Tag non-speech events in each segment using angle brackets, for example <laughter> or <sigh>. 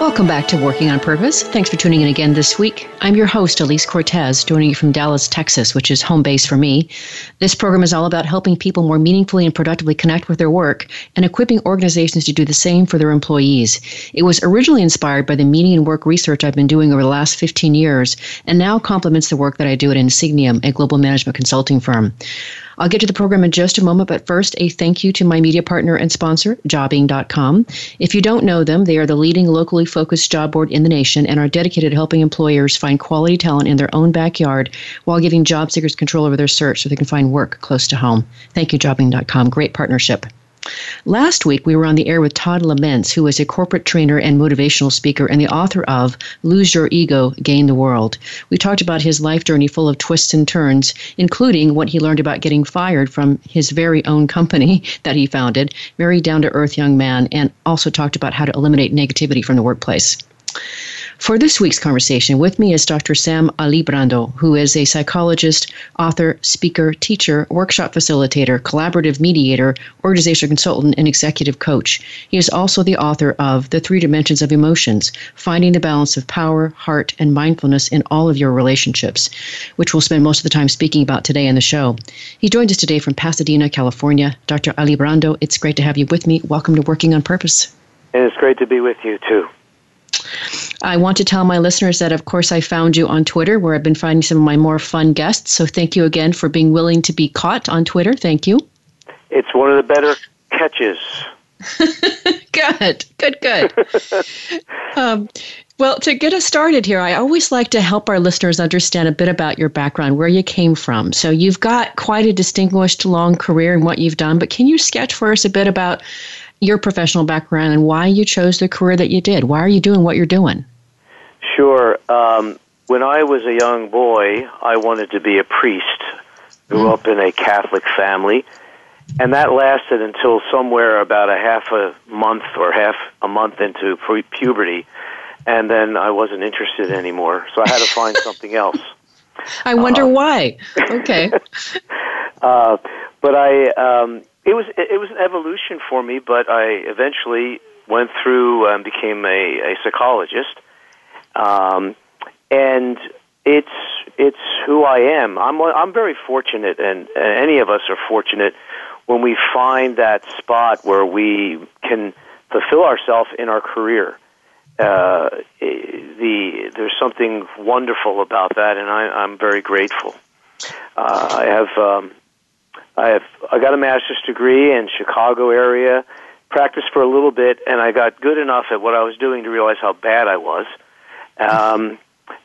Welcome back to Working on Purpose. Thanks for tuning in again this week. I'm your host, Alise Cortez, joining you from Dallas, Texas, which is home base for me. This program is all about helping people more meaningfully and productively connect with their work and equipping organizations to do the same for their employees. It was originally inspired by the meaning and work research I've been doing over the last 15 years and now complements the work that I do at Insigniam, a global management consulting firm. I'll get to the program in just a moment, but first, a thank you to my media partner and sponsor, Jobing.com. If you don't know them, they are the leading locally focused job board in the nation and are dedicated to helping employers find quality talent in their own backyard while giving job seekers control over their search so they can find work close to home. Thank you, Jobing.com. Great partnership. Last week, we were on the air with Todd Laments, who is a corporate trainer and motivational speaker and the author of Lose Your Ego, Gain the World. We talked about his life journey full of twists and turns, including what he learned about getting fired from his very own company <laughs> that he founded, very down to earth young man, and also talked about how to eliminate negativity from the workplace. For this week's conversation, with me is Dr. Sam Alibrando, who is a psychologist, author, speaker, teacher, workshop facilitator, collaborative mediator, organizational consultant, and executive coach. He is also the author of The Three Dimensions of Emotions Finding the Balance of Power, Heart, and Mindfulness in All of Your Relationships, which we'll spend most of the time speaking about today in the show. He joins us today from Pasadena, California. Dr. Alibrando, it's great to have you with me. Welcome to Working on Purpose. And it's great to be with you, too. I want to tell my listeners that, of course, I found you on Twitter, where I've been finding some of my more fun guests. So thank you again for being willing to be caught on Twitter. Thank you. It's one of the better catches. <laughs> good, good, good. <laughs> um, well, to get us started here, I always like to help our listeners understand a bit about your background, where you came from. So, you've got quite a distinguished long career in what you've done, but can you sketch for us a bit about your professional background and why you chose the career that you did. Why are you doing what you're doing? Sure. Um, when I was a young boy, I wanted to be a priest. Grew mm. up in a Catholic family, and that lasted until somewhere about a half a month or half a month into pu- puberty, and then I wasn't interested anymore. So I had to find <laughs> something else. I wonder uh, why. Okay. <laughs> uh, but I, um, it was it was an evolution for me, but I eventually went through and became a, a psychologist, um, and it's it's who I am. I'm I'm very fortunate, and, and any of us are fortunate when we find that spot where we can fulfill ourselves in our career. Uh, the there's something wonderful about that, and I, I'm very grateful. Uh, I have um, I have I got a master's degree in Chicago area, practiced for a little bit, and I got good enough at what I was doing to realize how bad I was. Um,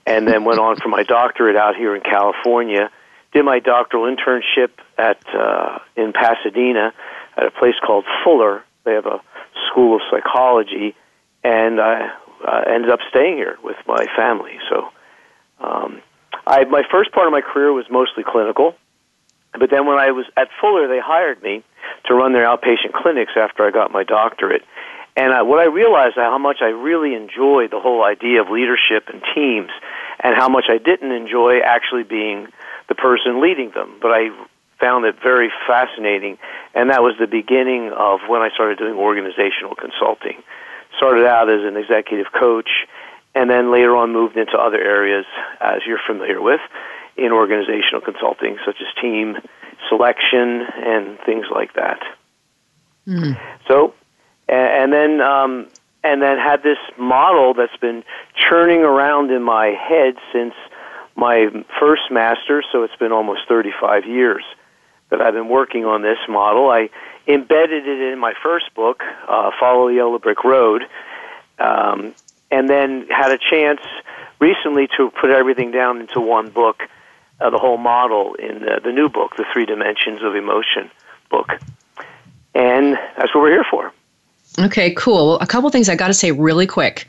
and then went on for my doctorate out here in California. Did my doctoral internship at uh, in Pasadena at a place called Fuller. They have a school of psychology, and I uh, ended up staying here with my family. So, um, I my first part of my career was mostly clinical. But then when I was at Fuller, they hired me to run their outpatient clinics after I got my doctorate. And I, what I realized how much I really enjoyed the whole idea of leadership and teams, and how much I didn't enjoy actually being the person leading them. But I found it very fascinating, and that was the beginning of when I started doing organizational consulting. Started out as an executive coach, and then later on moved into other areas, as you're familiar with, in organizational consulting, such as team selection and things like that. Mm. So, and, then um, and then had this model that's been churning around in my head since my first master. So it's been almost 35 years that I've been working on this model. I embedded it in my first book, uh, Follow the Yellow Brick Road, um, and then had a chance recently to put everything down into one book uh, the whole model in the, the new book, The Three Dimensions of Emotion book. And that's what we're here for. Okay, cool. Well, a couple things I got to say really quick.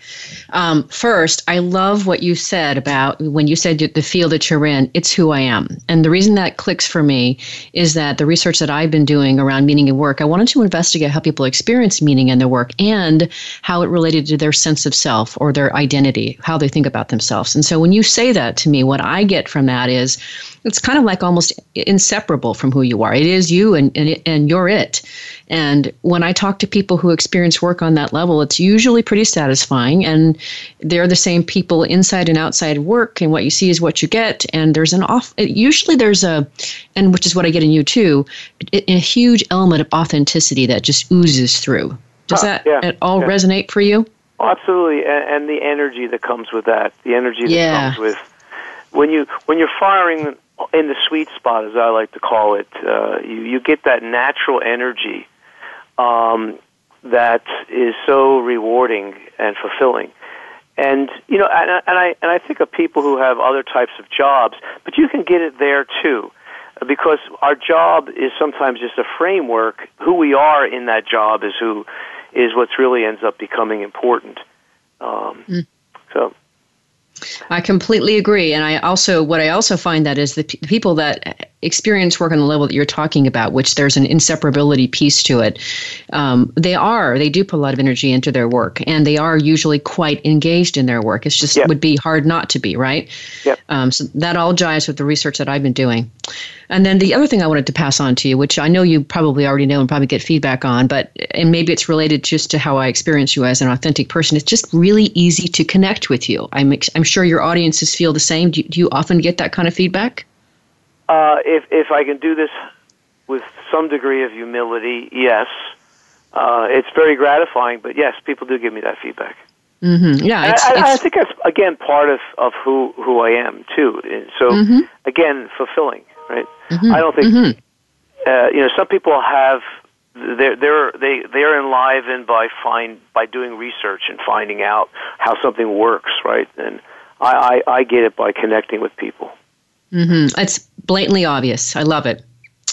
Um, first, I love what you said about when you said the field that you're in, it's who I am. And the reason that clicks for me is that the research that I've been doing around meaning in work, I wanted to investigate how people experience meaning in their work and how it related to their sense of self or their identity, how they think about themselves. And so when you say that to me, what I get from that is it's kind of like almost inseparable from who you are. It is you and, and, and you're it. And when I talk to people who experience work on that level, it's usually pretty satisfying. And they're the same people inside and outside work. And what you see is what you get. And there's an off, usually there's a, and which is what I get in you too, a, huge element of authenticity that just oozes through. Does huh, that yeah, at all yeah. resonate for you? Oh, absolutely. And, and the energy that comes with that, the energy that Yeah. comes with when you when you're firing in the sweet spot, as I like to call it, uh, you you get that natural energy um, that is so rewarding and fulfilling. And you know, and, I- and I and I think of people who have other types of jobs, but you can get it there too, because our job is sometimes just a framework. Who we are in that job is who is what's really ends up becoming important. Um, So I completely agree, and I also what I also find that is the, p- the people that experience work on the level that you're talking about, which there's an inseparability piece to it. Um, they are they do put a lot of energy into their work, and they are usually quite engaged in their work. It's just Yeah. would be hard not to be, right? Yep. Um, so that all jives with the research that I've been doing. And then the other thing I wanted to pass on to you, which I know you probably already know and probably get feedback on, but and maybe it's related just to how I experience you as an authentic person. It's just really easy to connect with you. I'm ex- I'm sure your audiences feel the same. Do do you often get that kind of feedback? Uh, if if I can do this with some degree of humility, yes, uh, it's very gratifying. But yes, people do give me that feedback. Mm-hmm. Yeah, it's, I, I, I think that's again part of of who who I am too. So Mhm. again, fulfilling, right? Mhm. I don't think Mhm. uh, you know some people have they're they're they they're enlivened by find by doing research and finding out how something works, right? And I I, I get it by connecting with people. Hmm It's blatantly obvious. I love it.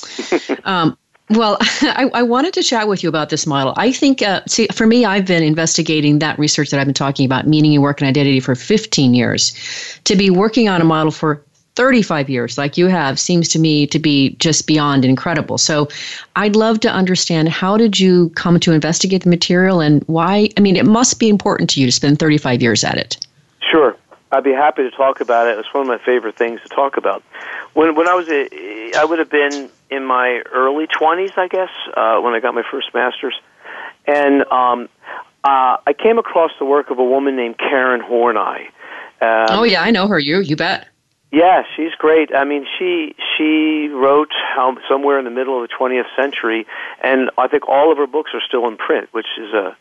<laughs> um, well, <laughs> I, I wanted to chat with you about this model. I think, uh, see, for me, I've been investigating that research that I've been talking about, meaning and work and identity, for 15 years. To be working on a model for 35 years, like you have, seems to me to be just beyond incredible. So I'd love to understand how did you come to investigate the material and why? I mean, it must be important to you to spend 35 years at it. Sure, I'd be happy to talk about it. It's one of my favorite things to talk about. When when I was a, I would have been in my early twenties, I guess, uh, when I got my first master's, and um, uh, I came across the work of a woman named Karen Horney. Um, oh, yeah, I know her. You, you bet. Yeah, she's great. I mean, she she wrote how, somewhere in the middle of the 20th century, and I think all of her books are still in print, which is a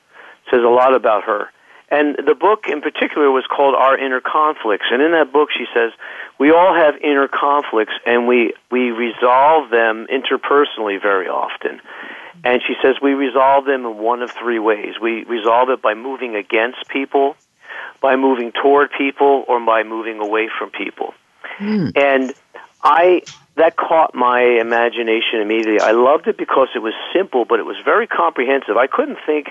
says a lot about her. And the book in particular was called Our Inner Conflicts, and in that book she says we all have inner conflicts, and we we resolve them interpersonally very often. And she says we resolve them in one of three ways. We resolve it by moving against people, by moving toward people, or by moving away from people. Hmm. And I that caught my imagination immediately. I loved it because it was simple, but it was very comprehensive. I couldn't think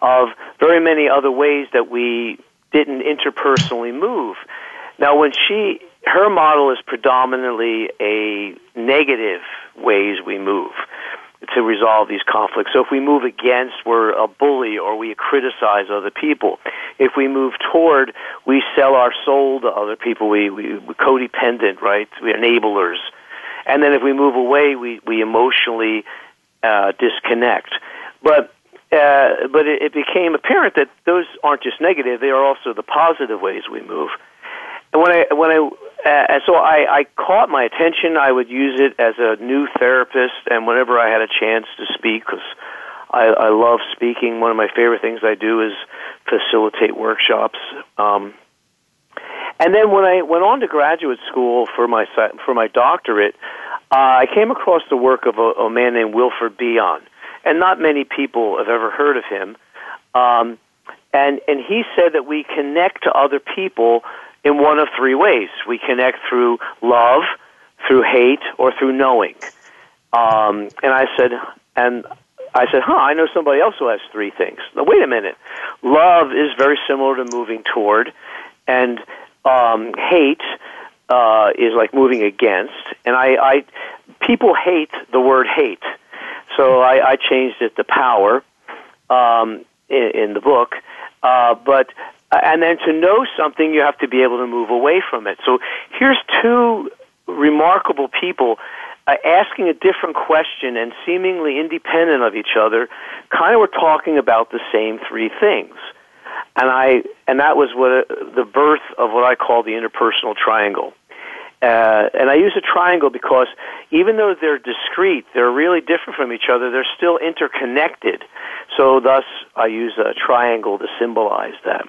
of very many other ways that we didn't interpersonally move. Now, when she her model is predominantly a negative ways we move to resolve these conflicts. So if we move against, we're a bully or we criticize other people. If we move toward, we sell our soul to other people. We, we we're codependent, right? We're enablers. And then if we move away, we, we emotionally uh, disconnect. But uh, but it, it became apparent that those aren't just negative; they are also the positive ways we move. And when I when I uh, so I, I caught my attention. I would use it as a new therapist, and whenever I had a chance to speak, because I, I love speaking. One of my favorite things I do is facilitate workshops. Um, and then when I went on to graduate school for my for my doctorate, uh, I came across the work of a, a man named Wilfred Bion, and not many people have ever heard of him. Um, and and he said that we connect to other people in one of three ways. We connect through love, through hate, or through knowing. Um, and I said, and I said, huh, I know somebody else who has three things. Now, wait a minute. Love is very similar to moving toward, and um, hate uh, is like moving against. And I, I, people hate the word hate, so I, I changed it to power um, in, in the book. Uh, but and then to know something, you have to be able to move away from it. So here's two remarkable people uh, asking a different question and seemingly independent of each other, kind of were talking about the same three things. And I and that was what uh, the birth of what I call the interpersonal triangle. Uh, and I use a triangle because even though they're discrete, they're really different from each other. They're still interconnected. So thus, I use a triangle to symbolize that.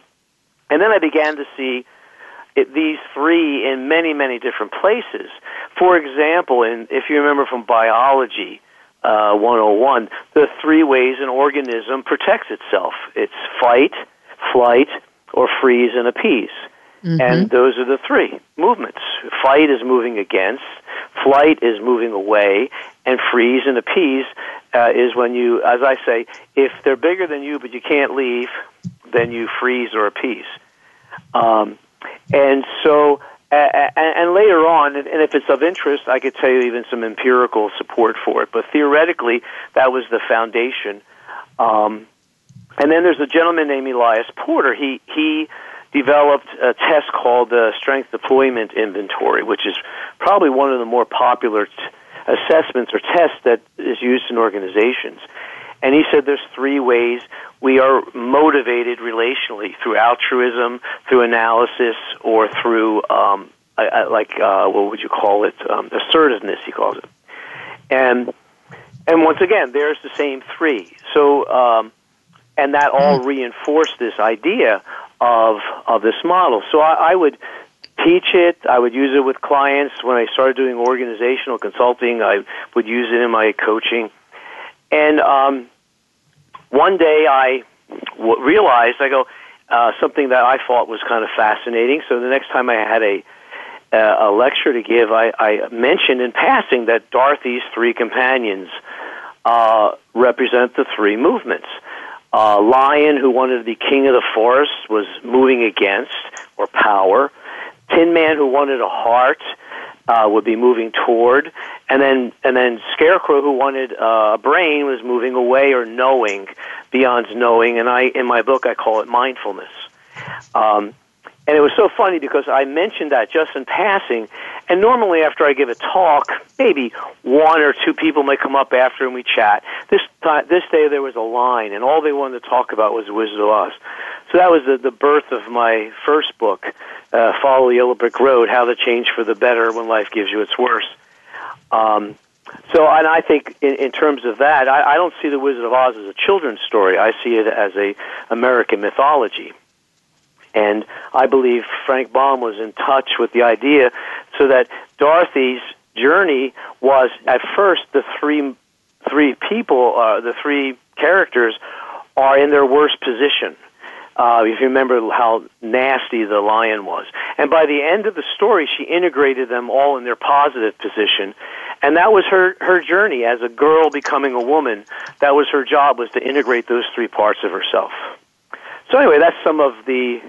And then I began to see it, these three in many, many different places. For example, in, if you remember from biology uh, 101, the three ways an organism protects itself it's fight, flight, or freeze and appease. Mm-hmm. And those are the three movements. Fight is moving against, flight is moving away, and freeze and appease uh, is when you, as I say, if they're bigger than you but you can't leave, then you freeze or appease. Um, and so, and, and later on, and if it's of interest, I could tell you even some empirical support for it. But theoretically, that was the foundation. Um, and then there's a gentleman named Elias Porter. He he developed a test called the Strength Deployment Inventory, which is probably one of the more popular t- assessments or tests that is used in organizations. And he said there's three ways we are motivated relationally through altruism, through analysis, or through um, I, I, like uh, what would you call it? Um, assertiveness, he calls it. And and once again, there's the same three. So um, and that all mm-hmm. reinforced this idea of of this model. So I, I would teach it. I would use it with clients when I started doing organizational consulting. I would use it in my coaching, and um, one day I w- realized, I go, uh, something that I thought was kind of fascinating. So the next time I had a uh, a lecture to give, I, I mentioned in passing that Dorothy's three companions uh, represent the three movements. Uh, lion, who wanted to be king of the forest, was moving against or power. Tin Man, who wanted a heart, uh, would be moving toward, and then and then Scarecrow, who wanted uh, a brain, was moving away or knowing beyond knowing. And I, in my book, I call it mindfulness. Um, and it was so funny because I mentioned that just in passing. And normally, after I give a talk, maybe one or two people may come up after and we chat. This time, this day, there was a line, and all they wanted to talk about was Wizard of Oz. So that was the, the birth of my first book, uh, Follow the Yellow Brick Road: How to Change for the Better When Life Gives You Its Worst. Um, so, and I think in, in terms of that, I, I don't see the Wizard of Oz as a children's story. I see it as a American mythology. And I believe Frank Baum was in touch with the idea so that Dorothy's journey was at first the three three people, uh, the three characters are in their worst position. Uh, if you remember how nasty the lion was. And by the end of the story, she integrated them all in their positive position. And that was her, her journey as a girl becoming a woman. That was her job, was to integrate those three parts of herself. So anyway, that's some of the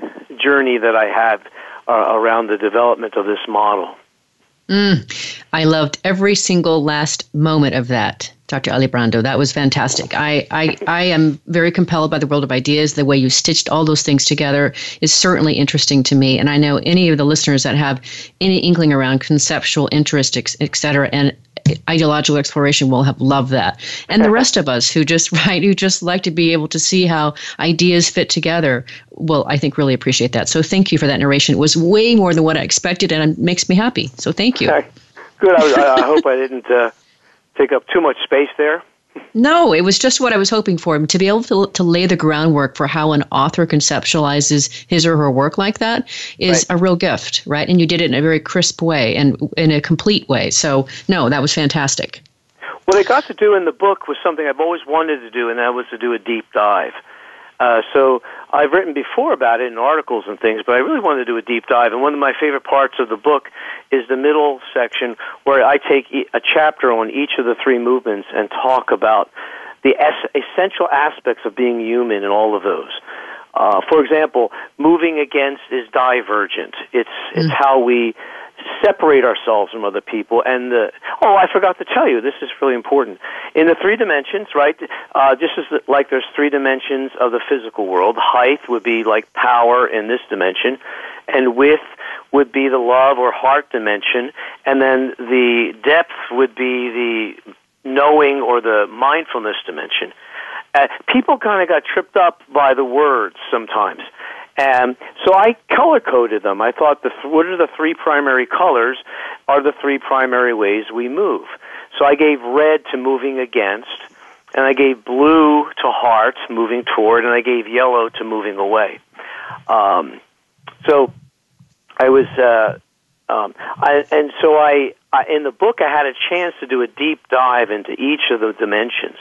journey that I had uh, around the development of this model. Mm, I loved every single last moment of that, Dr. Alibrando. That was fantastic. I, I, I am very compelled by the world of ideas. The way you stitched all those things together is certainly interesting to me. And I know any of the listeners that have any inkling around conceptual interest, et cetera, and ideological exploration will have loved that. And the rest of us who just <laughs> right who just like to be able to see how ideas fit together will I think really appreciate that. So thank you for that narration. It was way more than what I expected and it makes me happy. So thank you. Good. I, I hope I <laughs> didn't uh, take up too much space there. No, it was just what I was hoping for. To be able to, to lay the groundwork for how an author conceptualizes his or her work like that is right. a real gift, right? And you did it in a very crisp way and in a complete way. So, no, that was fantastic. What I got to do in the book was something I've always wanted to do, and that was to do a deep dive. Uh, so I've written before about it in articles and things, but I really wanted to do a deep dive. And one of my favorite parts of the book is the middle section where I take a chapter on each of the three movements and talk about the es- essential aspects of being human in all of those. Uh, for example, moving against is divergent. It's it's mm. how we separate ourselves from other people. And the, oh, I forgot to tell you, this is really important. In the three dimensions, right? Uh, just as the, like there's three dimensions of the physical world. Height would be like power in this dimension, and width would be the love or heart dimension, and then the depth would be the knowing or the mindfulness dimension. Uh, people kind of got tripped up by the words sometimes. And so I color coded them. I thought, the th- what are the three primary colors? Are the three primary ways we move? So I gave red to moving against, and I gave blue to heart, moving toward, and I gave yellow to moving away. Um, so I was, uh, um, I, and so I, I, in the book, I had a chance to do a deep dive into each of the dimensions.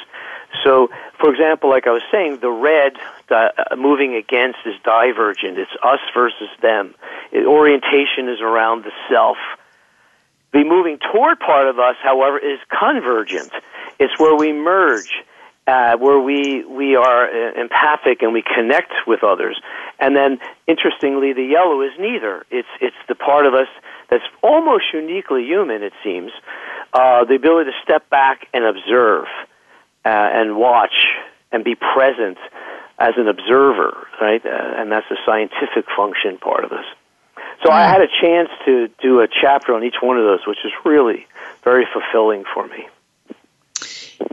So, for example, like I was saying, the red uh, moving against is divergent. It's us versus them. It, orientation is around the self. The moving toward part of us, however, is convergent. It's where we merge, uh, where we we are uh, empathic and we connect with others. And then, interestingly, the yellow is neither. It's it's the part of us that's almost uniquely human. It seems uh, the ability to step back and observe uh, and watch and be present as an observer, right? Uh, and that's the scientific function part of us. So. I had a chance to do a chapter on each one of those, which is really very fulfilling for me.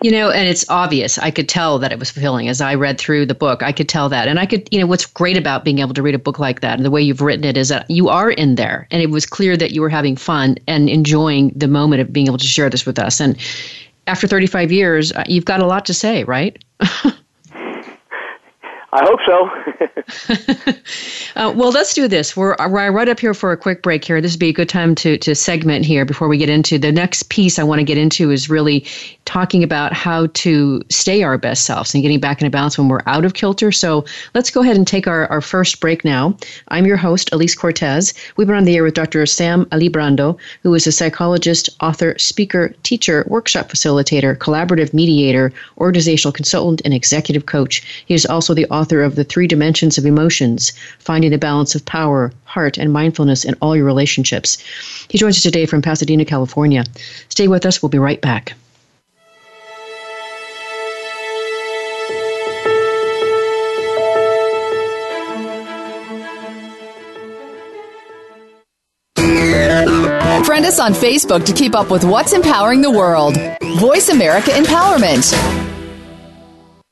You know, and it's obvious. I could tell that it was fulfilling as I read through the book. I could tell that. And I could, you know, what's great about being able to read a book like that and the way you've written it is that you are in there. And it was clear that you were having fun and enjoying the moment of being able to share this with us. And after 35 years, uh, you've got a lot to say, right? <laughs> I hope so. <laughs> uh, well, let's do this. We're, we're right up here for a quick break here. This would be a good time to, to segment here before we get into the next piece I want to get into is really talking about how to stay our best selves and getting back into balance when we're out of kilter. So let's go ahead and take our, our first break now. I'm your host, Alise Cortez. We've been on the air with Dr. Sam Alibrando, who is a psychologist, author, speaker, teacher, workshop facilitator, collaborative mediator, organizational consultant, and executive coach. He is also the author of The Three Dimensions of Emotions Finding the Balance of Power, Heart, and Mindfulness in All Your Relationships. He joins us today from Pasadena, California. Stay with us, we'll be right back. Friend us on Facebook to keep up with what's empowering the world. Voice America Empowerment.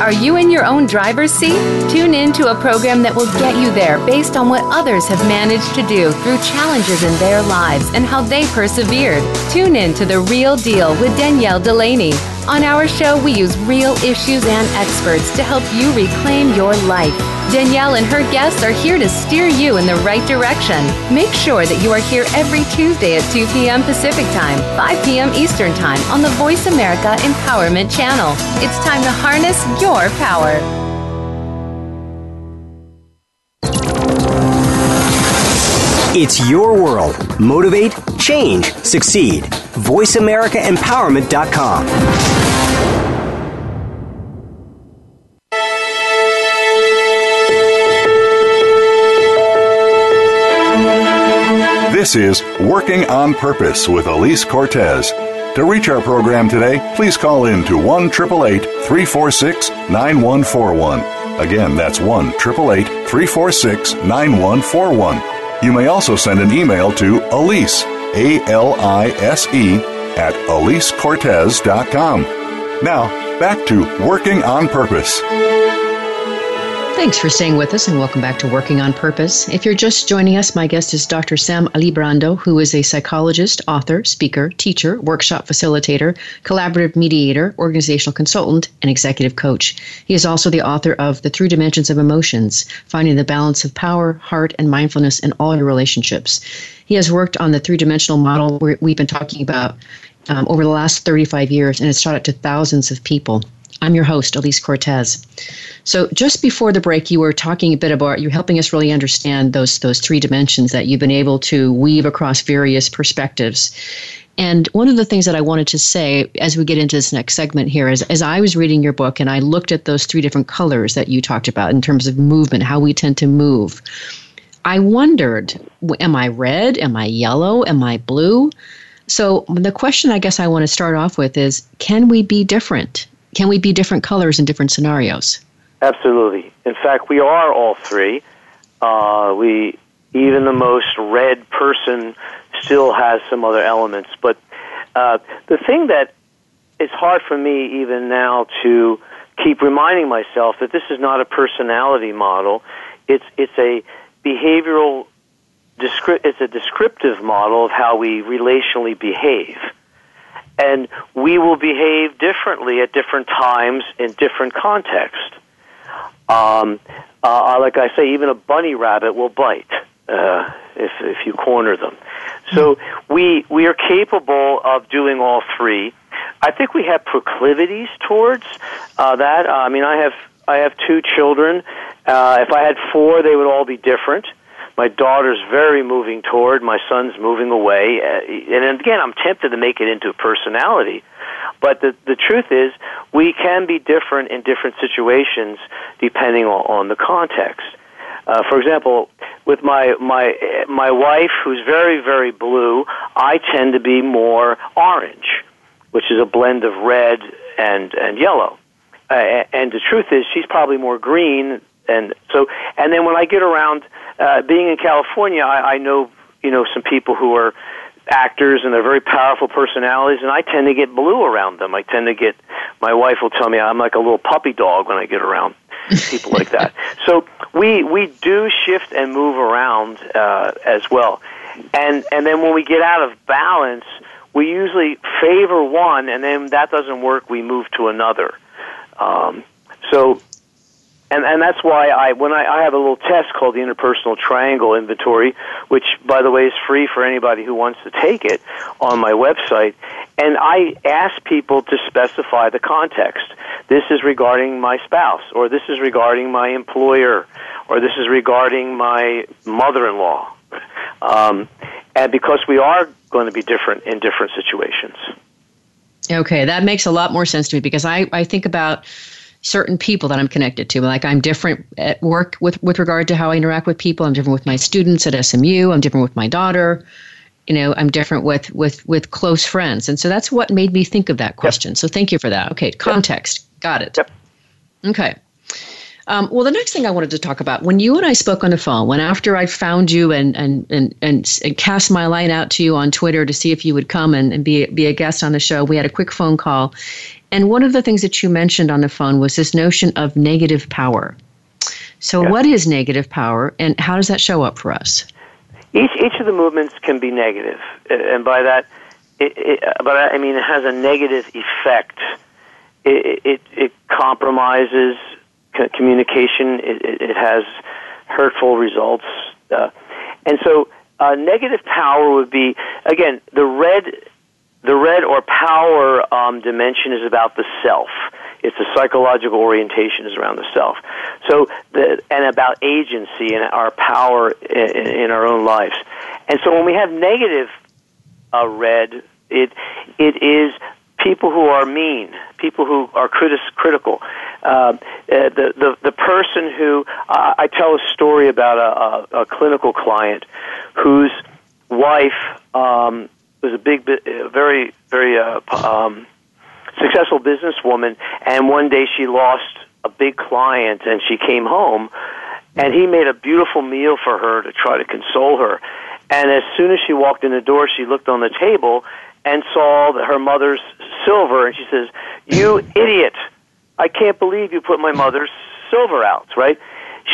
Are you in your own driver's seat? Tune in to a program that will get you there based on what others have managed to do through challenges in their lives and how they persevered. Tune in to The Real Deal with Danielle Delaney. On our show, we use real issues and experts to help you reclaim your life. Danielle and her guests are here to steer you in the right direction. Make sure that you are here every Tuesday at 2 p.m. Pacific Time, 5 p.m. Eastern Time on the Voice America Empowerment Channel. It's time to harness your power. It's your world. Motivate, change, succeed. VoiceAmericaEmpowerment.com. This is Working on Purpose with Alise Cortez. To reach our program today, please call in to 1 346 9141. Again, that's 1 888 346 9141. You may also send an email to Alise, A L I S E, at AliseCortez.com. Now, back to Working on Purpose. Thanks for staying with us and welcome back to Working on Purpose. If you're just joining us, my guest is Dr. Sam Alibrando, who is a psychologist, author, speaker, teacher, workshop facilitator, collaborative mediator, organizational consultant, and executive coach. He is also the author of The Three Dimensions of Emotions Finding the Balance of Power, Heart, and Mindfulness in All Your Relationships. He has worked on the three dimensional model we've been talking about um, over the last 35 years and has taught it to thousands of people. I'm your host, Alise Cortez. So, just before the break, you were talking a bit about you're helping us really understand those those three dimensions that you've been able to weave across various perspectives. And one of the things that I wanted to say as we get into this next segment here is as I was reading your book and I looked at those three different colors that you talked about in terms of movement, how we tend to move, I wondered, am I red? Am I yellow? Am I blue? So the question I guess I want to start off with is can we be different? Can we be different colors in different scenarios? Absolutely. In fact, we are all three. Uh, we even the most red person still has some other elements. But uh, the thing that is hard for me even now to keep reminding myself that this is not a personality model. It's it's a behavioral it's a descriptive model of how we relationally behave. And we will behave differently at different times in different contexts. Um, uh, like I say, even a bunny rabbit will bite uh, if, if you corner them. So we, we are capable of doing all three. I think we have proclivities towards uh, that. Uh, I mean, I have, I have two children. Uh, if I had four, they would all be different my daughter's very moving toward, my son's moving away. Uh, and again, I'm tempted to make it into a personality. But the, the truth is, we can be different in different situations depending on, on the context. Uh, for example, with my my my wife, who's very very blue, I tend to be more orange, which is a blend of red and and yellow. Uh, and the truth is, she's probably more green, and so and then when I get around uh, being in California, I, I know you know some people who are actors and they're very powerful personalities, and I tend to get blue around them. I tend to get my wife will tell me I'm like a little puppy dog when I get around <laughs> people like that. So we we do shift and move around uh, as well, and and then when we get out of balance, we usually favor one, and then that doesn't work, we move to another. Um, so and and that's why I when I, I have a little test called the interpersonal triangle inventory, which by the way is free for anybody who wants to take it on my website. And I ask people to specify the context. This is regarding my spouse, or this is regarding my employer, or this is regarding my mother-in-law. Um, and because we are going to be different in different situations. Okay, that makes a lot more sense to me because I, I think about certain people that I'm connected to. Like I'm different at work with, with regard to how I interact with people. I'm different with my students at SMU. I'm different with my daughter. You know, I'm different with with with close friends, and so that's what made me think of that question. Yep. So thank you for that. Okay, context, yep. got it. Yep. Okay. Um, well, the next thing I wanted to talk about when you and I spoke on the phone, when after I found you and and and and, and cast my line out to you on Twitter to see if you would come and, and be be a guest on the show, we had a quick phone call, and one of the things that you mentioned on the phone was this notion of negative power. So, yes. what is negative power, and how does that show up for us? Each each of the movements can be negative, and by that, it, it, but I mean it has a negative effect. It it, it compromises communication. It, it, has hurtful results, uh, and so uh, negative power would be again the red the red or power um, dimension is about the self. It's the psychological orientation is around the self. So, the, and about agency and our power in, in our own lives. And so, when we have negative uh, red, it it is people who are mean, people who are critis- critical. Uh, uh, the, the the person who uh, I tell a story about a, a, a clinical client whose wife um, was a big, very, very uh, um, successful businesswoman, and one day she lost a big client, and she came home, and he made a beautiful meal for her to try to console her. And as soon as she walked in the door, she looked on the table and saw her mother's silver, and she says, "You <laughs> idiot! I can't believe you put my mother's silver out." Right?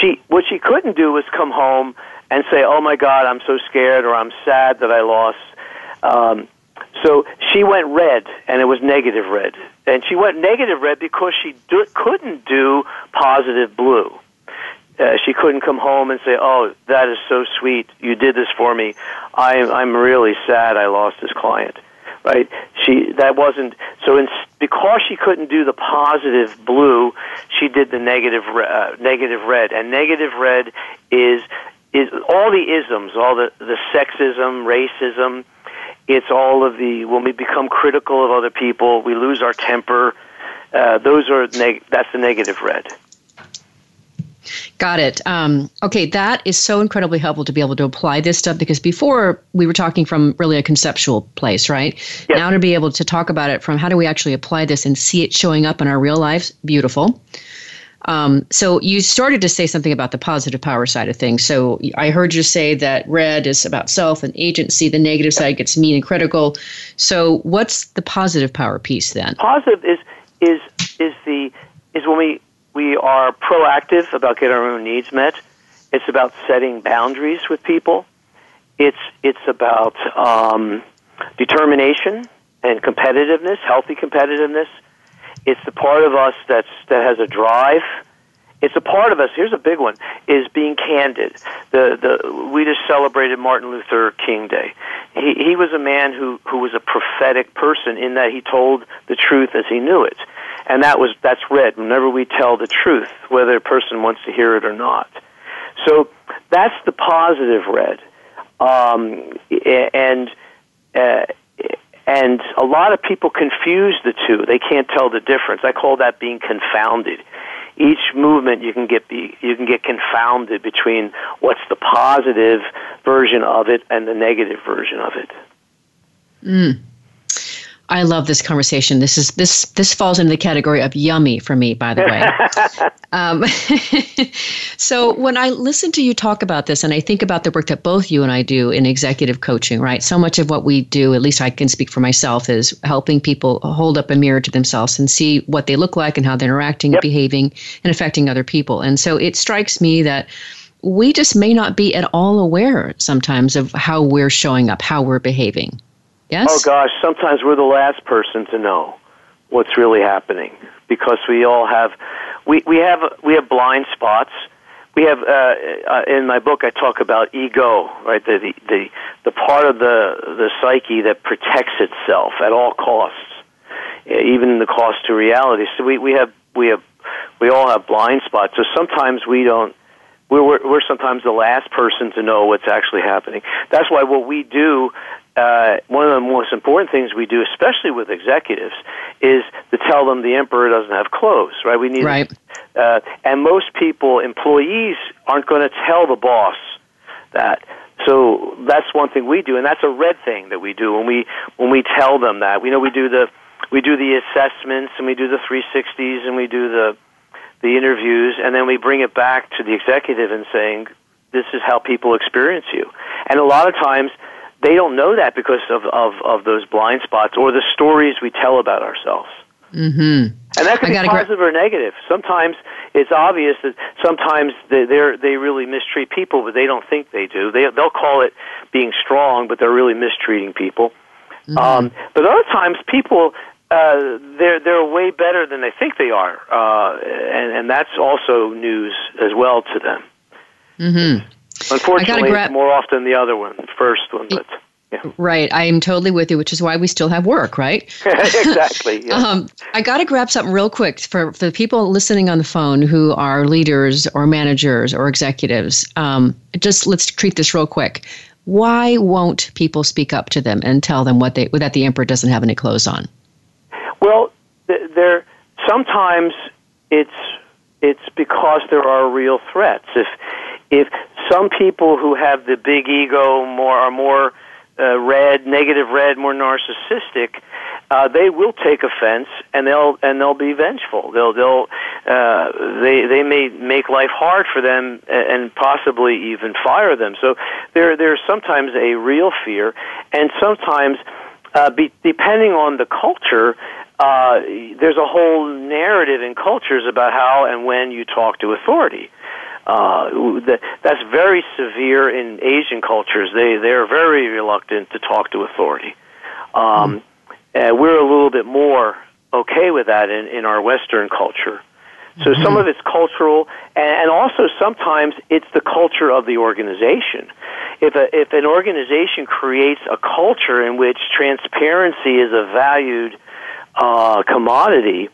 She what she couldn't do was come home and say, "Oh my God, I'm so scared," or "I'm sad that I lost." Um, so she went red, and it was negative red. And she went negative red because she do, couldn't do positive blue. Uh, she couldn't come home and say, "Oh, that is so sweet. You did this for me. I'm I'm really sad. I lost this client." Right? She that wasn't so. In, because she couldn't do the positive blue, she did the negative uh, negative red. And negative red is is all the isms, all the the sexism, racism. It's all of the when we become critical of other people, we lose our temper. Uh, those are neg- that's the negative red. Got it. Um, okay, that is so incredibly helpful to be able to apply this stuff because before we were talking from really a conceptual place, right? Now to be able to talk about it from how do we actually apply this and see it showing up in our real lives, beautiful. Um, so you started to say something about the positive power side of things. So I heard you say that red is about self and agency. The negative side gets mean and critical. So what's the positive power piece then? Positive is is is the is when we we are proactive about getting our own needs met. It's about setting boundaries with people. It's it's about um, determination and competitiveness, healthy competitiveness. It's the part of us that's that has a drive. It's a part of us. Here's a big one: is being candid. The the we just celebrated Martin Luther King Day. He he was a man who who was a prophetic person in that he told the truth as he knew it and that was that's red. Whenever we tell the truth, whether a person wants to hear it or not. So that's the positive red, um, and uh, and a lot of people confuse the two. They can't tell the difference. I call that being confounded. Each movement you can get be, you can get confounded between what's the positive version of it and the negative version of it. Mm. I love this conversation. This is this this falls into the category of yummy for me, by the way. <laughs> um, <laughs> so when I listen to you talk about this, and I think about the work that both you and I do in executive coaching, right? So much of what we do, at least I can speak for myself, is helping people hold up a mirror to themselves and see what they look like and how they're interacting, yep. behaving, and affecting other people. And so it strikes me that we just may not be at all aware sometimes of how we're showing up, how we're behaving. Yes? Oh gosh, sometimes we're the last person to know what's really happening because we all have we we have we have blind spots. We have uh, uh, in my book I talk about ego, right? The, the the the part of the the psyche that protects itself at all costs, even the cost to reality. So we we have we have we all have blind spots. So sometimes we don't we're, we're sometimes the last person to know what's actually happening. That's why what we do uh, one of the most important things we do, especially with executives, is to tell them the emperor doesn't have clothes. Right? We need, right. Uh, and most people, employees, aren't going to tell the boss that. So that's one thing we do, and that's a red thing that we do when we when we tell them that. We know we do the we do the assessments and we do the 360s and we do the the interviews, and then we bring it back to the executive and saying, "This is how people experience you." And a lot of times they don't know that because of, of, of those blind spots or the stories we tell about ourselves. Mm-hmm. And that can be positive gra- or negative. Sometimes it's obvious that sometimes they they they really mistreat people, but they don't think they do. They they'll call it being strong, but they're really mistreating people. Mm-hmm. Um, but other times, people uh, they're they're way better than they think they are, uh, and and that's also news as well to them. Mm-hmm. Unfortunately, gra- more often the other one, first one, but. Yeah. Right. I am totally with you, which is why we still have work, right? <laughs> exactly. <laughs> Yeah. Um, I got to grab something real quick for, for the people listening on the phone who are leaders or managers or executives. Um, just let's treat this real quick. Why won't people speak up to them and tell them what they that the emperor doesn't have any clothes on? Well, there sometimes it's it's because there are real threats. If if some people who have the big ego more are more uh, red, negative red, more narcissistic, uh, they will take offense and they'll and they'll be vengeful. They'll they'll uh, they they may make life hard for them and possibly even fire them. So there there's sometimes a real fear, and sometimes uh, be, depending on the culture. Uh, there's a whole narrative in cultures about how and when you talk to authority. Uh, the, that's very severe in Asian cultures. They they're very reluctant to talk to authority. Um, uh, we're a little bit more okay with that in, in our Western culture. So mm-hmm. some of it's cultural, and, and also sometimes it's the culture of the organization. If a, if an organization creates a culture in which transparency is a valued uh, commodity,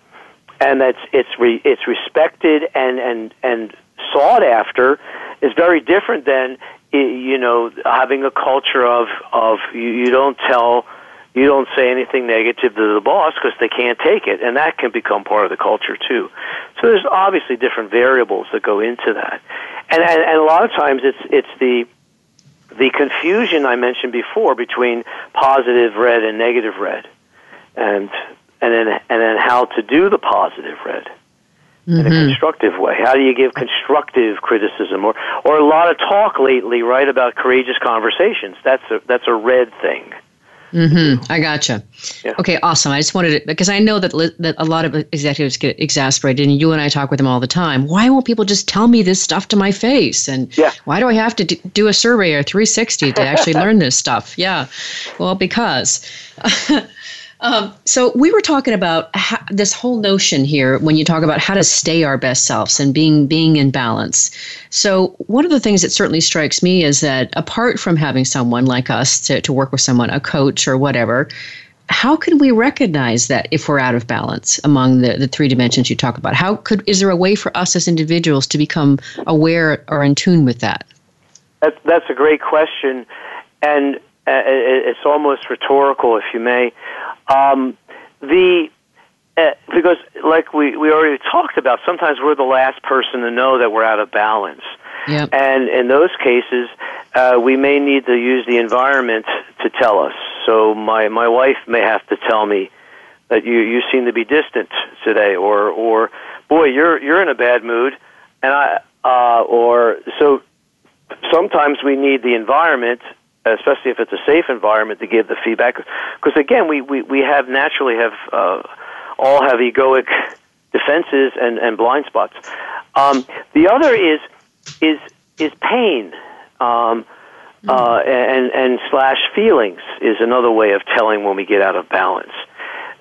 and that's it's re, it's respected and and and sought after, is very different than you know having a culture of of you, don't tell you don't say anything negative to the boss because they can't take it, and that can become part of the culture too. So there's obviously different variables that go into that, and and, and a lot of times it's it's the the confusion I mentioned before between positive red and negative red, and and then and then how to do the positive red mm-hmm. in a mm-hmm. constructive way. How do you give constructive criticism or or a lot of talk lately, right, about courageous conversations? That's a that's a red thing. Mm-hmm. I gotcha. Yeah. Okay, awesome. I just wanted to, because I know that li- that a lot of executives get exasperated, and you and I talk with them all the time. Why won't people just tell me this stuff to my face? And yeah. why do I have to do, do a survey or 360 to actually <laughs> learn this stuff? Yeah, well, because <laughs> Um, so we were talking about how, this whole notion here when you talk about how to stay our best selves and being being in balance. So one of the things that certainly strikes me is that apart from having someone like us to, to work with someone, a coach or whatever, how can we recognize that if we're out of balance among the, the three dimensions you talk about? How could is there a way for us as individuals to become aware or in tune with that? That's, that's a great question, and it's almost rhetorical, if you may. Um, the uh, because, like we we already talked about, sometimes we're the last person to know that we're out of balance. Yep. And in those cases, uh, we may need to use the environment to tell us. So my my wife may have to tell me that you you seem to be distant today, or or boy, you're you're in a bad mood, and I uh, or so. Sometimes we need the environment especially if it's a safe environment, to give the feedback. Because again, we, we, we have naturally have uh, all have egoic defenses and, and blind spots. Um, the other is is is pain. Um, uh, and and slash feelings is another way of telling when we get out of balance.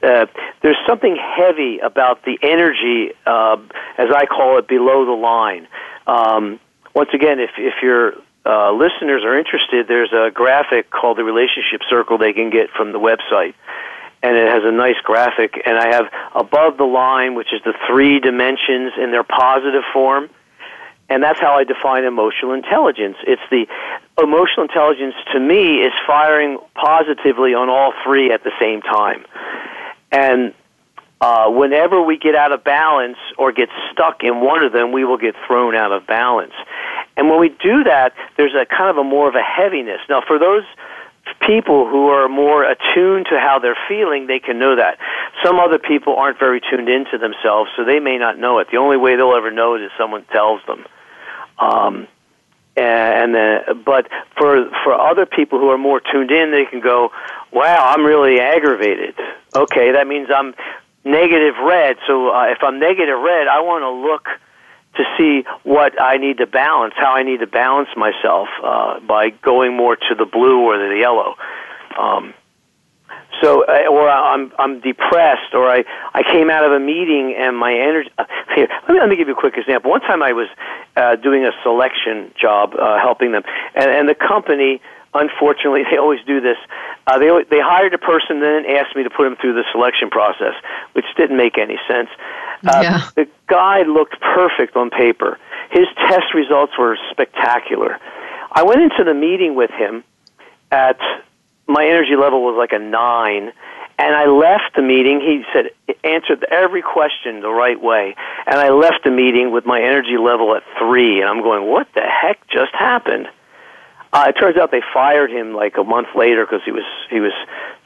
Uh, there's something heavy about the energy, uh, as I call it, below the line. Um, once again, if if you're uh, listeners are interested, there's a graphic called the Relationship Circle they can get from the website. And it has a nice graphic. And I have above the line, which is the three dimensions in their positive form. And that's how I define emotional intelligence. It's the emotional intelligence to me is firing positively on all three at the same time. And uh, whenever we get out of balance or get stuck in one of them, we will get thrown out of balance. And when we do that, there's a kind of a more of a heaviness. Now, for those people who are more attuned to how they're feeling, they can know that. Some other people aren't very tuned into themselves, so they may not know it. The only way they'll ever know it is someone tells them. Um, and uh, but for for other people who are more tuned in, they can go, "Wow, I'm really aggravated." Okay, that means I'm negative red. So uh, if I'm negative red, I want to look to see what I need to balance, how I need to balance myself uh, by going more to the blue or the yellow. Um, so, or I'm I'm depressed, or I I came out of a meeting and my energy. Uh, here, let me let me give you a quick example. One time I was uh, doing a selection job, uh, helping them, and and the company unfortunately, they always do this. Uh, they they hired a person, then asked me to put him through the selection process, which didn't make any sense. Uh, yeah. The guy looked perfect on paper. His test results were spectacular. I went into the meeting with him at my energy level was like a nine, and I left the meeting. He said answered every question the right way, and I left the meeting with my energy level at three. And I'm going, what the heck just happened? Uh, it turns out they fired him like a month later because he was he was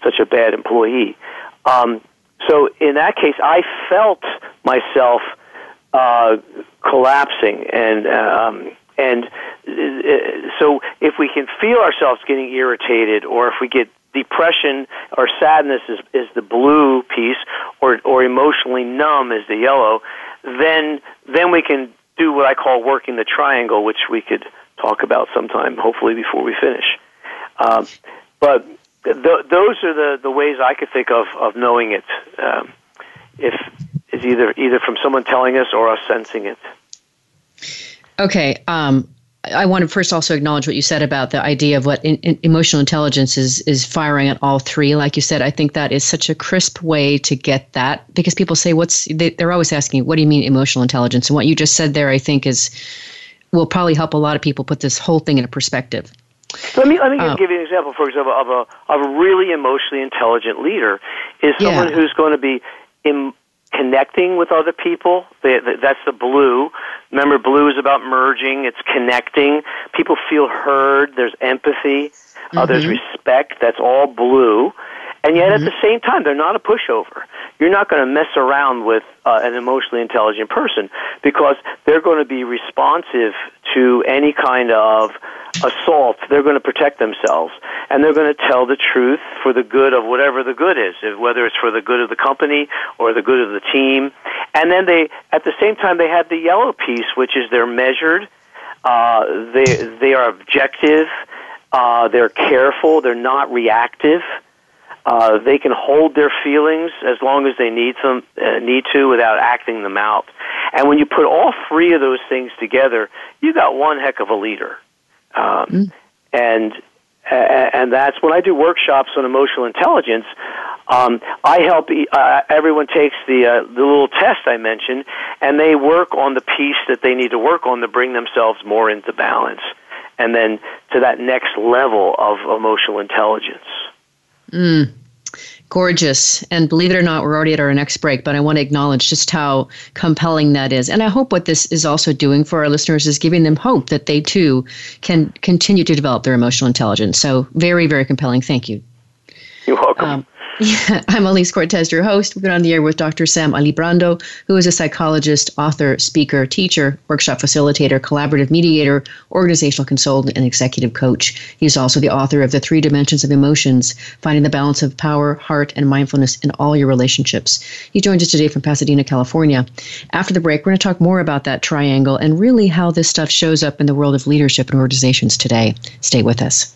such a bad employee. Um, so in that case, I felt myself uh, collapsing, and um, and uh, so if we can feel ourselves getting irritated, or if we get depression or sadness is, is the blue piece, or or emotionally numb is the yellow, then then we can do what I call working the triangle, which we could talk about sometime, hopefully before we finish. Um, but th- those are the, the ways I could think of of knowing it. Um, if it's either either from someone telling us or us sensing it. Okay. Um, I want to first also acknowledge what you said about the idea of what in, in emotional intelligence is is firing at all three. Like you said, I think that is such a crisp way to get that because people say, "What's?" They, they're always asking, "What do you mean emotional intelligence?" And what you just said there, I think, is will probably help a lot of people put this whole thing into perspective. Let me let me uh, give you an example. For example, of a of a really emotionally intelligent leader is someone yeah. who's going to be in, connecting with other people. That's the blue. Remember, blue is about merging. It's connecting. People feel heard. There's empathy. Mm-hmm. Uh, there's mm-hmm. respect. That's all blue. And yet, mm-hmm. at the same time, they're not a pushover. You're not going to mess around with uh, an emotionally intelligent person because they're going to be responsive to any kind of assault. They're going to protect themselves, and they're going to tell the truth for the good of whatever the good is, whether it's for the good of the company or the good of the team. And then they, at the same time, they have the yellow piece, which is they're measured. Uh, they they are objective. Uh, they're careful. They're not reactive. Uh, they can hold their feelings as long as they need them uh, need to without acting them out. And when you put all three of those things together, you got one heck of a leader. Um, mm. And and that's when I do workshops on emotional intelligence. Um, I help uh, everyone takes the uh, the little test I mentioned, and they work on the piece that they need to work on to bring themselves more into balance, and then to that next level of emotional intelligence. Mm, gorgeous. And believe it or not, we're already at our next break, but I want to acknowledge just how compelling that is. And I hope what this is also doing for our listeners is giving them hope that they too can continue to develop their emotional intelligence. So, very, very compelling. Thank you. You're welcome. Um, yeah, <laughs> I'm Alise Cortez, your host. We've been on the air with Dr. Sam Alibrando, who is a psychologist, author, speaker, teacher, workshop facilitator, collaborative mediator, organizational consultant, and executive coach. He's also the author of The Three Dimensions of Emotions Finding the Balance of Power, Heart, and Mindfulness in All Your Relationships. He joins us today from Pasadena, California. After the break, we're going to talk more about that triangle and really how this stuff shows up in the world of leadership and organizations today. Stay with us.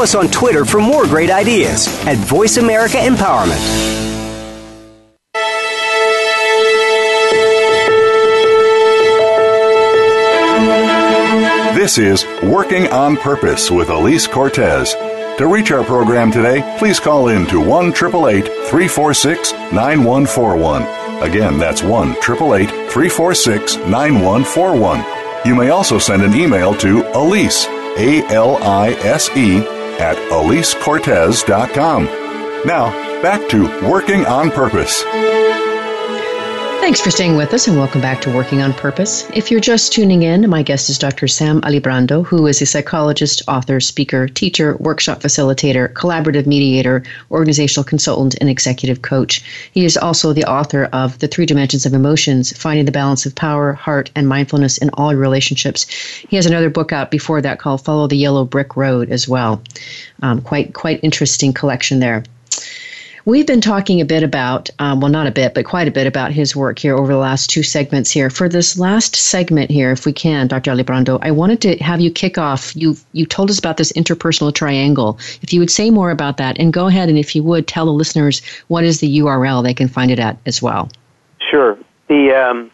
us on Twitter for more great ideas at Voice America Empowerment. This is Working on Purpose with Alise Cortez. To reach our program today, please call in to 1 346 9141. Again, that's 1 346 9141. You may also send an email to Alise, A L I S E, at AliseCortez.com. Now, back to Working on Purpose. Thanks for staying with us and welcome back to Working on Purpose. If you're just tuning in, my guest is Dr. Sam Alibrando, who is a psychologist, author, speaker, teacher, workshop facilitator, collaborative mediator, organizational consultant, and executive coach. He is also the author of The Three Dimensions of Emotions Finding the Balance of Power, Heart, and Mindfulness in All Relationships. He has another book out before that called Follow the Yellow Brick Road as well. Um, quite, quite interesting collection there. We've been talking a bit about, um, well, not a bit, but quite a bit about his work here over the last two segments here. For this last segment here, if we can, Dr. Alibrando, I wanted to have you kick off. You you told us about this interpersonal triangle. If you would say more about that, and go ahead and if you would tell the listeners what is the URL they can find it at as well. Sure. The um,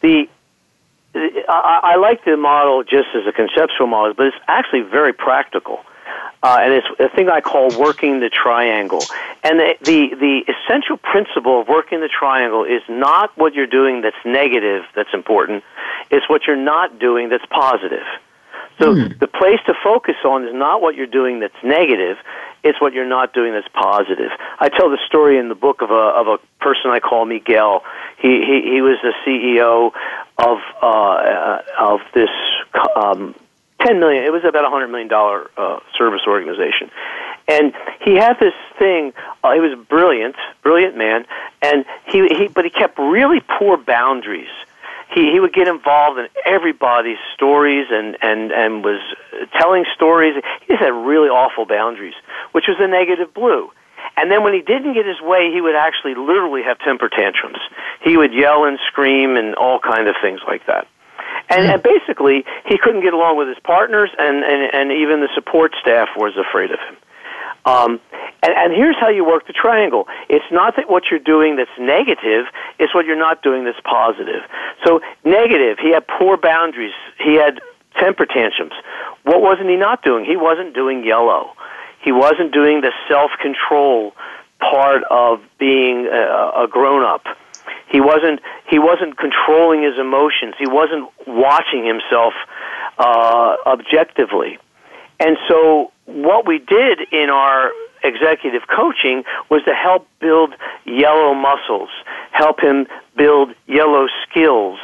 the I, I like the model just as a conceptual model, but it's actually very practical. Uh, and it's a thing I call working the triangle. And the, the, the essential principle of working the triangle is not what you're doing that's negative that's important, it's what you're not doing that's positive. So mm. the place to focus on is not what you're doing that's negative, it's what you're not doing that's positive. I tell the story in the book of a, of a person I call Miguel. He, he, he was the CEO of, uh, of this um, ten million. It was about a hundred million dollar uh, service organization, and he had this thing. Uh, he was brilliant, brilliant man, and he he but he kept really poor boundaries. He he would get involved in everybody's stories and and and was telling stories. He just had really awful boundaries, which was a negative blue. And then when he didn't get his way, he would actually literally have temper tantrums. He would yell and scream and all kind of things like that. And, and basically, he couldn't get along with his partners, and, and, and even the support staff was afraid of him. Um, and, and here's how you work the triangle. It's not that what you're doing that's negative, it's what you're not doing that's positive. So, negative, he had poor boundaries, he had temper tantrums. What wasn't he not doing? He wasn't doing yellow. He wasn't doing the self control part of being a, a grown up. He wasn't he wasn't controlling his emotions. He wasn't watching himself uh, objectively. And so what we did in our executive coaching was to help build yellow muscles, help him build yellow skills,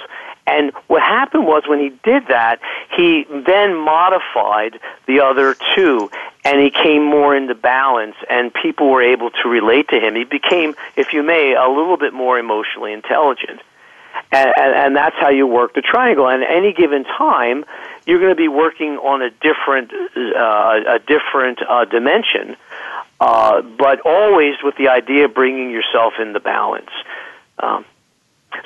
and what happened was when he did that, he then modified the other two and he came more into balance and people were able to relate to him. He became, if you may, a little bit more emotionally intelligent. And, and, and that's how you work the triangle. And at any given time, you're going to be working on a different, uh, a different uh, dimension, uh, but always with the idea of bringing yourself into balance. Um,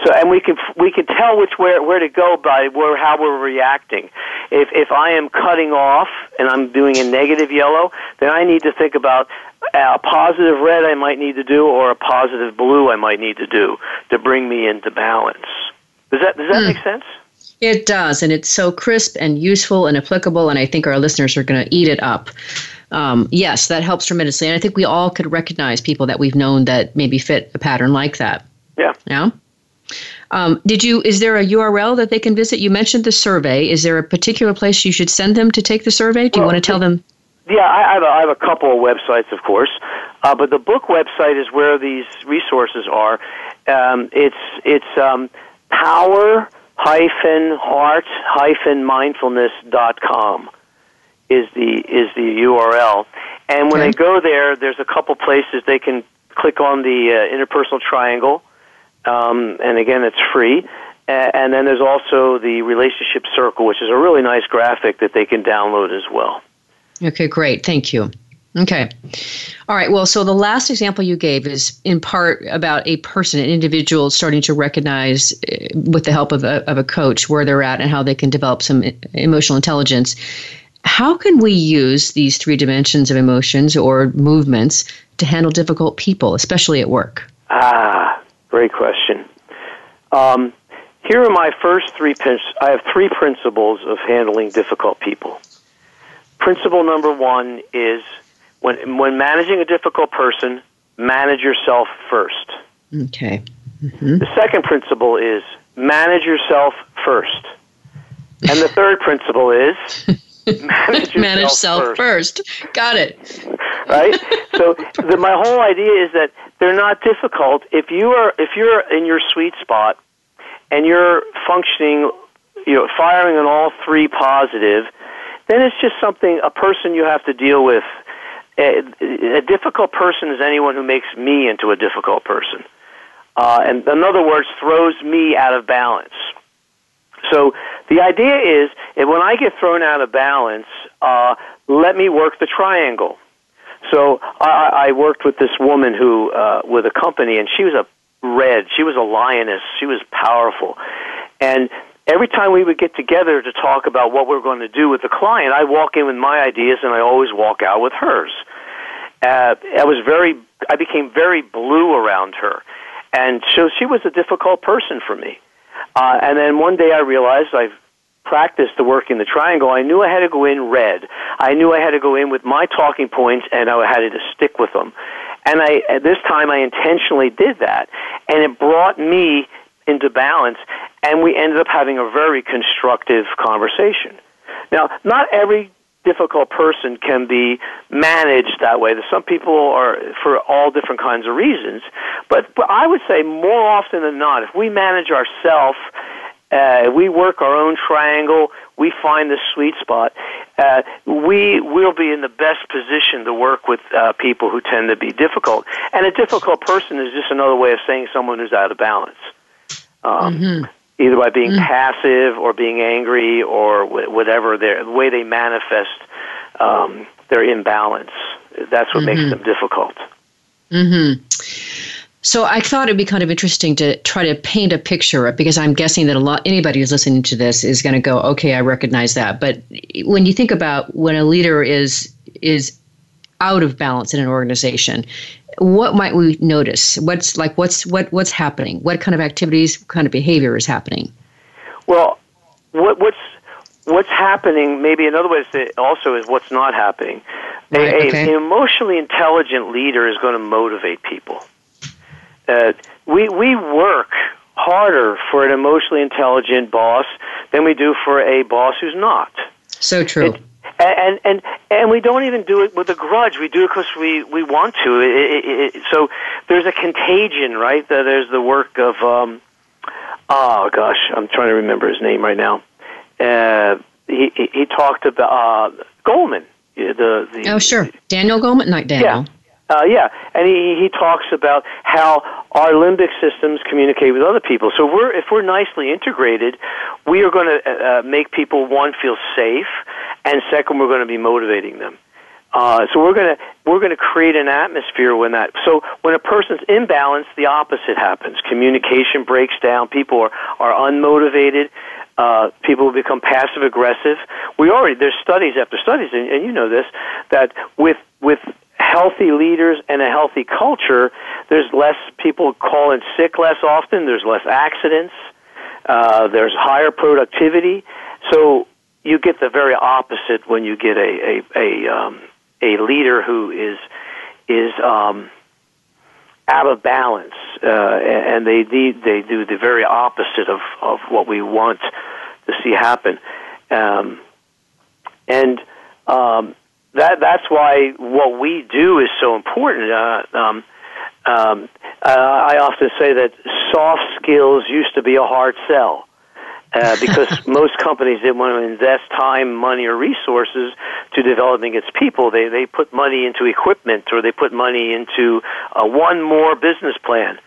so, and we can we can tell which where where to go by where how we're reacting. If if I am cutting off and I'm doing a negative yellow, then I need to think about a positive red I might need to do or a positive blue I might need to do to bring me into balance. Does that does that mm. make sense? It does, and it's so crisp and useful and applicable, and I think our listeners are going to eat it up. Um, yes, that helps tremendously, and I think we all could recognize people that we've known that maybe fit a pattern like that. Yeah. Yeah. Um, did you? Is there a URL that they can visit? You mentioned the survey. Is there a particular place you should send them to take the survey? Do you want to tell them? Yeah, I have, a, I have a couple of websites, of course, uh, but the book website is where these resources are. Um, it's it's um, power hyphen heart hyphen mindfulness dot com is the is the URL. And when okay. they go there, there's a couple places they can click on the uh, interpersonal triangle um, and again, it's free. And then there's also the relationship circle, which is a really nice graphic that they can download as well. Okay, great. Thank you. Okay. All right. Well, so the last example you gave is in part about a person, an individual starting to recognize, uh, with the help of a, of a coach, where they're at and how they can develop some emotional intelligence. how can we use these three dimensions of emotions or movements to handle difficult people, especially at work? Ah, great question. Um, here are my first three. I have three principles of handling difficult people. Principle number one is when when managing a difficult person, manage yourself first. Okay. Mm-hmm. The second principle is manage yourself first. And the third principle is <laughs> manage, <laughs> manage self first. first. Got it. Right? <laughs> so the, my whole idea is that they're not difficult if you are if you're in your sweet spot and you're functioning you know firing on all three positive, then it's just something a person you have to deal with. A, a difficult person is anyone who makes me into a difficult person. Uh, and in other words, throws me out of balance. So the idea is when I get thrown out of balance, uh, let me work the triangle. So I, I worked with this woman who, uh, with a company, and she was a red. She was a lioness. She was powerful. And every time we would get together to talk about what we are going to do with the client, I walk in with my ideas, and I always walk out with hers. Uh, I was very, I became very blue around her, and so she was a difficult person for me. Uh, and then one day I realized I've practiced the work in the triangle. I knew I had to go in red. I knew I had to go in with my talking points, and I had to stick with them. And I, at this time, I intentionally did that, and it brought me into balance, and we ended up having a very constructive conversation. Now, not every difficult person can be managed that way. Some people are for all different kinds of reasons, but, but I would say more often than not, if we manage ourselves, uh, we work our own triangle, we find the sweet spot, uh, we will be in the best position to work with uh, people who tend to be difficult. And a difficult person is just another way of saying someone who's out of balance. Um, mm-hmm either by being mm. passive or being angry or whatever their the way they manifest um, their imbalance. That's what mm-hmm. makes them difficult. Mm-hmm. So I thought it'd be kind of interesting to try to paint a picture because I'm guessing that a lot anybody who's listening to this is going to go, okay, I recognize that. But when you think about when a leader is is out of balance in an organization, what might we notice? What's like what's what what's happening? What kind of activities, what kind of behavior is happening? Well, what, what's what's happening? Maybe another way to say it also is what's not happening. Right, a, okay. An emotionally intelligent leader is going to motivate people. Uh, we we work harder for an emotionally intelligent boss than we do for a boss who's not. So true. It, and and and we don't even do it with a grudge. We do it because we we want to. It, it, it, so there's a contagion, right? There's the work of um, oh gosh, I'm trying to remember his name right now. Uh, he, he he talked about uh, Goleman. The, the oh sure, Daniel Goleman, not Daniel. Yeah. Uh, yeah, and he he talks about how our limbic systems communicate with other people. So we're if we're nicely integrated, we are going to uh, uh, make people one feel safe, and second, we're going to be motivating them. Uh, so we're going to we're going to create an atmosphere when that so when a person's imbalanced, the opposite happens. Communication breaks down. People are are unmotivated. Uh, people become passive aggressive. We already there's studies after studies, and, and you know this that with with healthy leaders and a healthy culture, there's less people calling sick less often. There's less accidents. Uh, there's higher productivity. So you get the very opposite when you get a a a, um, a leader who is is um, out of balance, uh, and they need, they do the very opposite of of what we want to see happen. Um, and um, that that's why what we do is so important. Uh, um, um, uh, I often say that soft skills used to be a hard sell. Uh, because <laughs> most companies didn't want to invest time, money, or resources to developing its people. They they put money into equipment, or they put money into uh, one more business plan,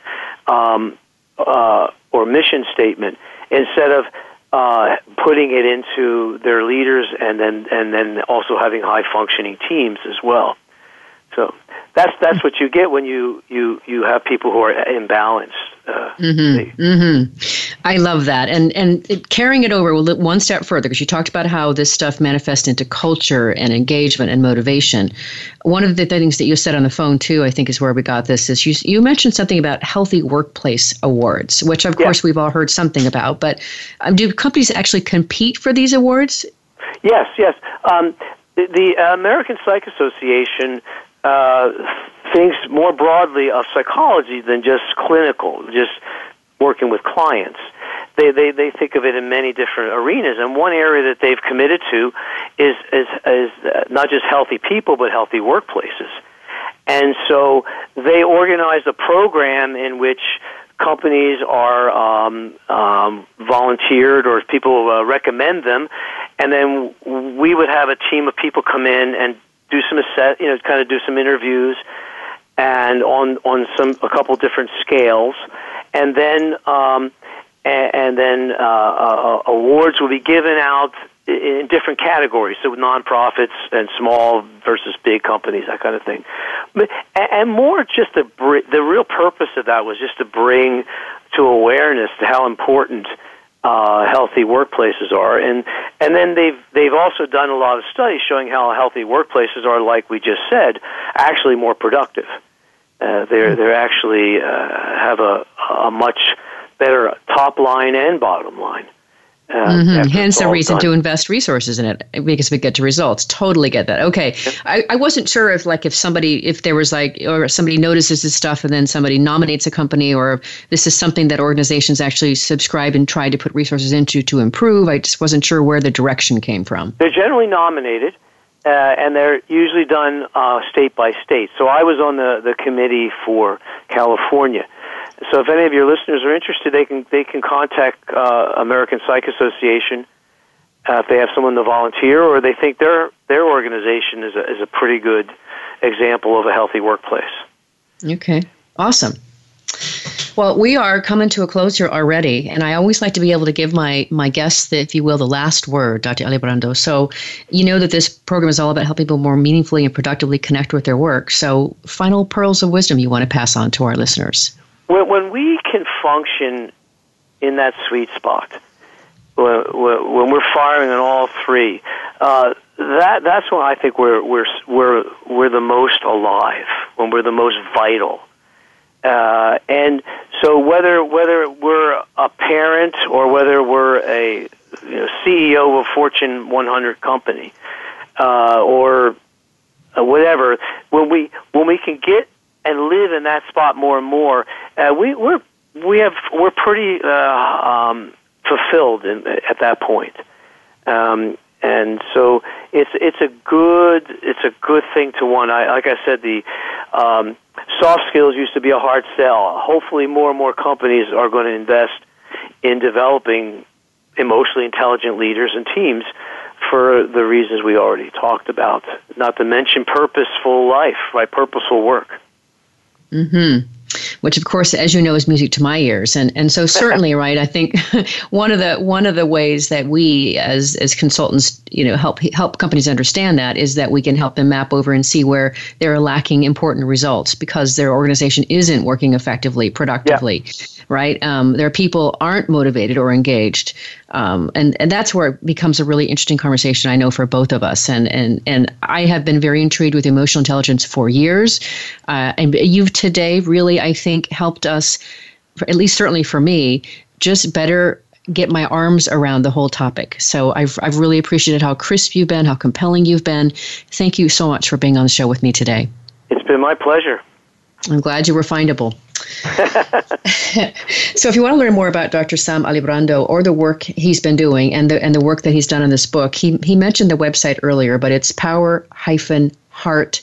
um, uh, or mission statement, instead of uh, putting it into their leaders and then and then also having high functioning teams as well. So that's that's what you get when you you you have people who are imbalanced. Uh, mm-hmm. Mm-hmm. I love that, and and it, carrying it over one step further because you talked about how this stuff manifests into culture and engagement and motivation. One of the things that you said on the phone too, I think, is where we got this. Is you you mentioned something about healthy workplace awards, which of yeah. course we've all heard something about, but um, do companies actually compete for these awards? Yes, yes. Um, the, the American Psych Association uh, thinks more broadly of psychology than just clinical, just working with clients. They, they, they think of it in many different arenas, and one area that they've committed to is, is, is not just healthy people, but healthy workplaces. And so they organize a program in which companies are um, um, volunteered or people uh, recommend them, and then we would have a team of people come in and do some assess, you know, kind of do some interviews, and on on some a couple different scales, and then um, and, and then uh, uh, awards will be given out in different categories, so nonprofits and small versus big companies, that kind of thing. But, and more just the the real purpose of that was just to bring to awareness to how important uh, healthy workplaces are, and and then they've they've also done a lot of studies showing how healthy workplaces are, like we just said, actually more productive. Uh, they're they're actually uh, have a a much better top line and bottom line. Uh, mm-hmm. Hence a reason to invest resources in it because we get to results. Totally get that. Okay, I, I wasn't sure if like if somebody if there was like or somebody notices this stuff and then somebody nominates a company or this is something that organizations actually subscribe and try to put resources into to improve. I just wasn't sure where the direction came from. They're generally nominated. Uh, and they're usually done uh, state by state. So I was on the, the committee for California. So if any of your listeners are interested, they can they can contact uh, American Psych Association uh, if they have someone to volunteer, or they think their their organization is a, is a pretty good example of a healthy workplace. Okay, awesome. Well, we are coming to a close here already, and I always like to be able to give my my guests, the, if you will, the last word, Dr. Alibrando. So, you know that this program is all about helping people more meaningfully and productively connect with their work. So, final pearls of wisdom you want to pass on to our listeners when, when we can function in that sweet spot, when, when we're firing on all three, uh, that that's when I think we're we're we're we're the most alive, when we're the most vital. Uh, and so whether whether we're a parent or whether we're a you know, CEO of a Fortune 100 company uh, or uh, whatever, when we when we can get and live in that spot more and more, uh, we we're we have we're pretty uh, um, fulfilled in, at that point. Um, and so it's it's a good it's a good thing to want. I, like I said, the um, soft skills used to be a hard sell. Hopefully, more and more companies are going to invest in developing emotionally intelligent leaders and teams for the reasons we already talked about. Not to mention purposeful life, right? Purposeful work. Hmm which of course as you know is music to my ears. And and so certainly <laughs> right i think <laughs> one of the one of the ways that we as as consultants you know help help companies understand that is that we can help them map over and see where they're lacking important results because their organization isn't working effectively productively yeah. right? Um, their people aren't motivated or engaged um, and and that's where it becomes a really interesting conversation I know for both of us. And and and I have been very intrigued with emotional intelligence for years. Uh, and you've today really I think helped us at least certainly for me just better get my arms around the whole topic. So I've, I've really appreciated how crisp you've been, how compelling you've been. Thank you so much for being on the show with me today. It's been my pleasure. I'm glad you were findable. <laughs> so if you want to learn more about Dr. Sam Alibrando or the work he's been doing and the and the work that he's done in this book, he he mentioned the website earlier, but it's power hyphen heart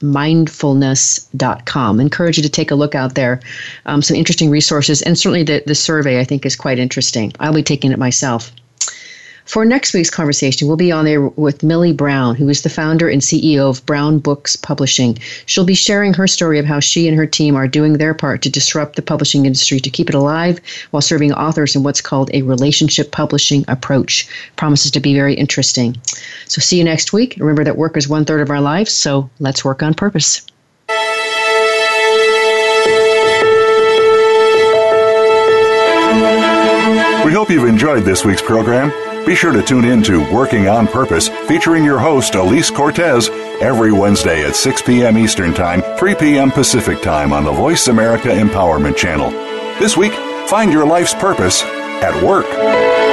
mindfulness.com. encourage you to take a look out there. Um, some interesting resources, and certainly the, the survey I think is quite interesting. I'll be taking it myself. For next week's conversation, we'll be on there with Millie Brown, who is the founder and CEO of Brown Books Publishing. She'll be sharing her story of how she and her team are doing their part to disrupt the publishing industry to keep it alive while serving authors in what's called a relationship publishing approach. Promises to be very interesting. So, see you next week. Remember that work is one third of our lives, so let's work on purpose. We hope you've enjoyed this week's program. Be sure to tune in to Working on Purpose, featuring your host, Alise Cortez, every Wednesday at 6 p.m. Eastern Time, 3 p.m. Pacific Time on the Voice America Empowerment Channel. This week, find your life's purpose at work.